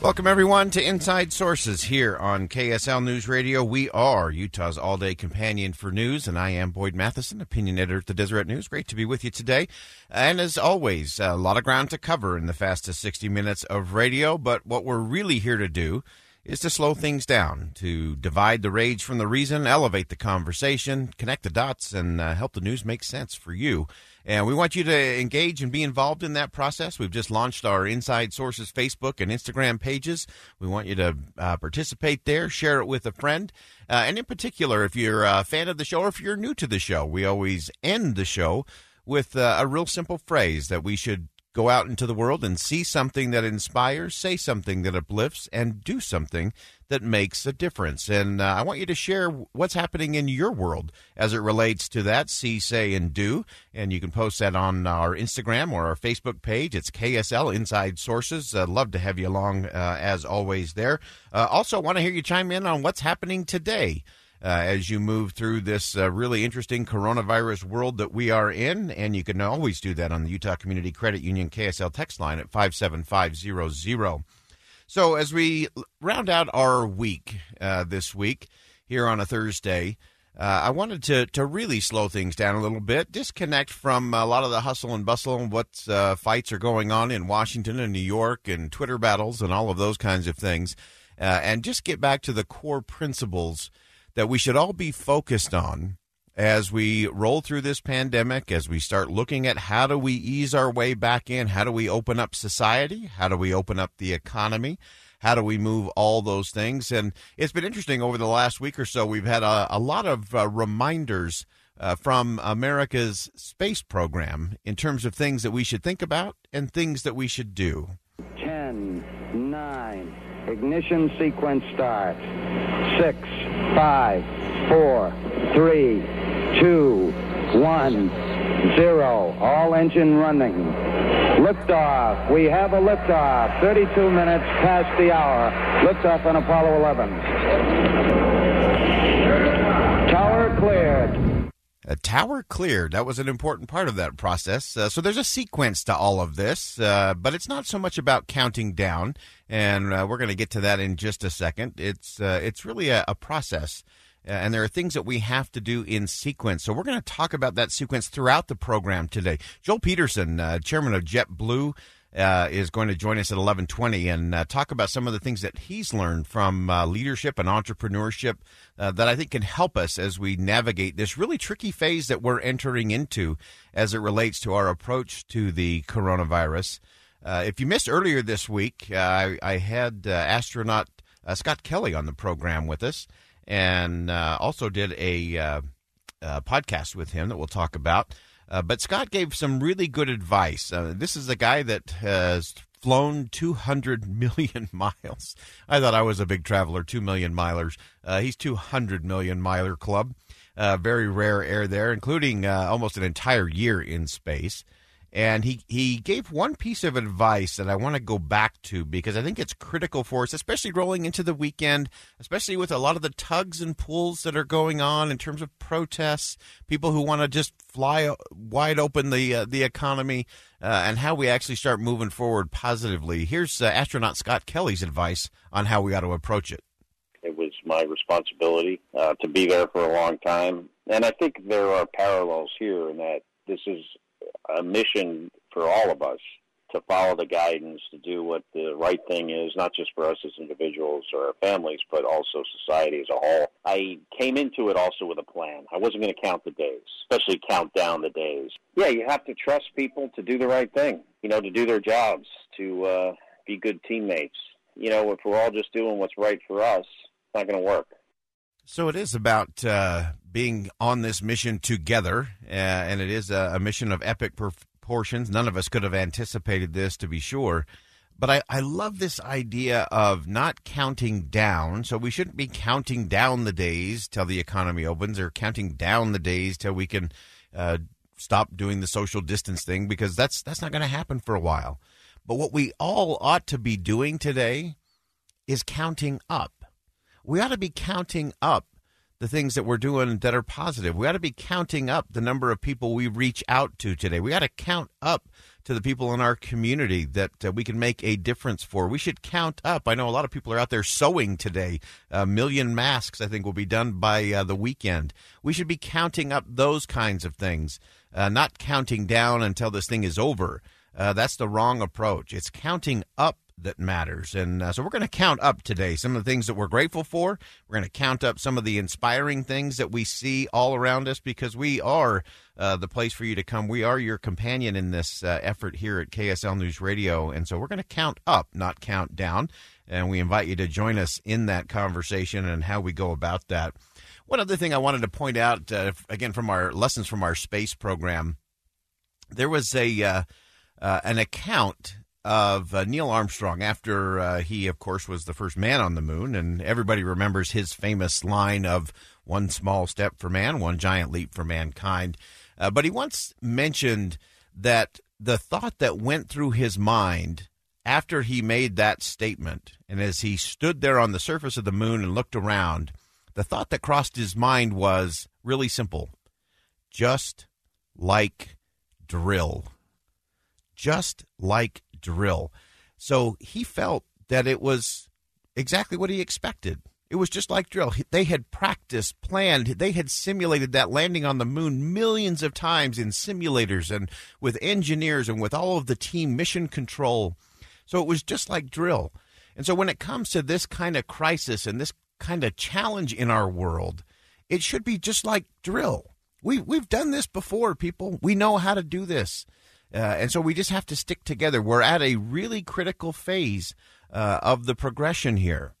Welcome, everyone, to Inside Sources here on KSL News Radio. We are Utah's all day companion for news, and I am Boyd Matheson, opinion editor at the Deseret News. Great to be with you today. And as always, a lot of ground to cover in the fastest 60 minutes of radio, but what we're really here to do is to slow things down, to divide the rage from the reason, elevate the conversation, connect the dots, and uh, help the news make sense for you. And we want you to engage and be involved in that process. We've just launched our Inside Sources Facebook and Instagram pages. We want you to uh, participate there, share it with a friend. Uh, and in particular, if you're a fan of the show or if you're new to the show, we always end the show with uh, a real simple phrase that we should go out into the world and see something that inspires, say something that uplifts, and do something that makes a difference. And uh, I want you to share what's happening in your world as it relates to that. See, say, and do. And you can post that on our Instagram or our Facebook page. It's KSL Inside Sources. Uh, love to have you along uh, as always there. Uh, also, want to hear you chime in on what's happening today. Uh, as you move through this uh, really interesting coronavirus world that we are in. And you can always do that on the Utah Community Credit Union KSL text line at 57500. So, as we round out our week uh, this week here on a Thursday, uh, I wanted to, to really slow things down a little bit, disconnect from a lot of the hustle and bustle and what uh, fights are going on in Washington and New York and Twitter battles and all of those kinds of things, uh, and just get back to the core principles that we should all be focused on as we roll through this pandemic, as we start looking at how do we ease our way back in, how do we open up society, how do we open up the economy, how do we move all those things. And it's been interesting over the last week or so. We've had a, a lot of uh, reminders uh, from America's space program in terms of things that we should think about and things that we should do. 10, 9, ignition sequence start. 6, 5, 4, 3, two, one, zero. All engine running. Liftoff. We have a liftoff. 32 minutes past the hour. Liftoff on Apollo 11. Tower cleared. A tower cleared. That was an important part of that process. Uh, so there's a sequence to all of this, uh, but it's not so much about counting down, and uh, we're going to get to that in just a second. It's uh, it's really a, a process uh, and there are things that we have to do in sequence. So we're going to talk about that sequence throughout the program today. Joel Peterson, uh, chairman of JetBlue, uh, is going to join us at 11:20 and uh, talk about some of the things that he's learned from uh, leadership and entrepreneurship uh, that I think can help us as we navigate this really tricky phase that we're entering into as it relates to our approach to the coronavirus. if you missed earlier this week, I, I, had astronaut Scott Kelly on the program with us and uh, also did a uh, uh, podcast with him that we'll talk about. Uh, but Scott gave some really good advice. Uh, this is a guy that has flown 200 million miles. I thought I was a big traveler, 2 million milers. Uh, he's 200 million miler club. very rare air there, including almost an entire year in space. And he, he gave one piece of advice that I want to go back to because I think it's critical for us, especially rolling into the weekend, especially with a lot of the tugs and pulls that are going on in terms of protests, people who want to just fly wide open the uh, the economy, uh, and how we actually start moving forward positively. Here's uh, astronaut Scott Kelly's advice on how we ought to approach it. It was my responsibility uh, to be there for a long time, and I think there are parallels here in that this is a mission for all of us to follow the guidance, to do what the right thing is, not just for us as individuals or our families, but also society as a whole. I came into it also with a plan. I wasn't going to count the days, especially count down the days. Yeah, you have to trust people to do the right thing, you know, to do their jobs, to uh, be good teammates. You know, if we're all just doing what's right for us, it's not going to work. So it is about uh, being on this mission together, uh, and it is a, a, mission of epic proportions. None of us could have anticipated this, to be sure. But I, I love this idea of not counting down. So we shouldn't be counting down the days till the economy opens or counting down the days till we can uh, stop doing the social distance thing because that's that's not going to happen for a while. But what we all ought to be doing today is counting up. We ought to be counting up the things that we're doing that are positive. We ought to be counting up the number of people we reach out to today. We ought to count up to the people in our community that we can make a difference for. We should count up. I know a lot of people are out there sewing today. A million masks, I think, will be done by uh, the weekend. We should be counting up those kinds of things, uh, not counting down until this thing is over. Uh, that's the wrong approach. It's counting up that matters. And uh, so we're going to count up today some of the things that we're grateful for. We're going to count up some of the inspiring things that we see all around us because we are uh, the place for you to come. We are your companion in this uh, effort here at KSL News Radio. And so we're going to count up, not count down. And we invite you to join us in that conversation and how we go about that. One other thing I wanted to point out, uh, again, from our lessons from our space program, there was a uh, uh, an account of uh, Neil Armstrong after uh, he, of course, was the first man on the moon. And everybody remembers his famous line of one small step for man, one giant leap for mankind. Uh, but he once mentioned that the thought that went through his mind after he made that statement, and as he stood there on the surface of the moon and looked around, the thought that crossed his mind was really simple just like drill. Just like drill. So he felt that it was exactly what he expected. It was just like drill. They had practiced, planned, they had simulated that landing on the moon millions of times in simulators and with engineers and with all of the team mission control. So it was just like drill. And so when it comes to this kind of crisis and this kind of challenge in our world, it should be just like drill. We we've done this before, people. We know how to do this. Uh, and so we just have to stick together. We're at a really critical phase uh, of the progression here.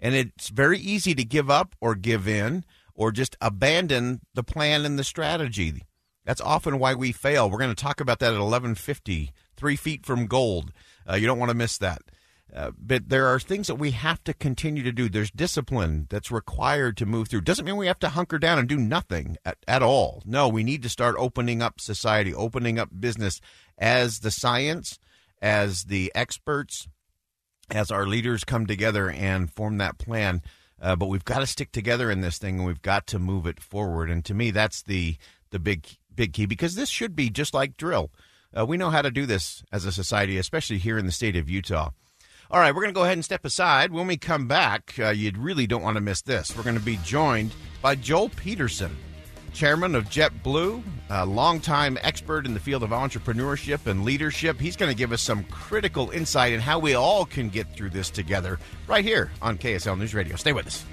And it's very easy to give up or give in or just abandon the plan and the strategy. That's often why we fail. We're going to talk about that at 1150, three feet from gold. Uh, you don't want to miss that. Uh, but there are things that we have to continue to do. There's discipline that's required to move through. Doesn't mean we have to hunker down and do nothing at, at all. No, we need to start opening up society, opening up business as the science, as the experts, as our leaders come together and form that plan. Uh, but we've got to stick together in this thing, and we've got to move it forward. And to me, that's the the big big key because this should be just like drill. Uh, we know how to do this as a society, especially here in the state of Utah. All right, we're going to go ahead and step aside. When we come back, uh, you really don't want to miss this. We're going to be joined by Joel Peterson, chairman of JetBlue, a longtime expert in the field of entrepreneurship and leadership. He's going to give us some critical insight in how we all can get through this together right here on KSL News Radio. Stay with us.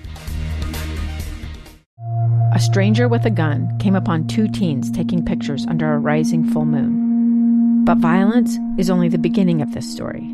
A stranger with a gun came upon two teens taking pictures under a rising full moon. But violence is only the beginning of this story.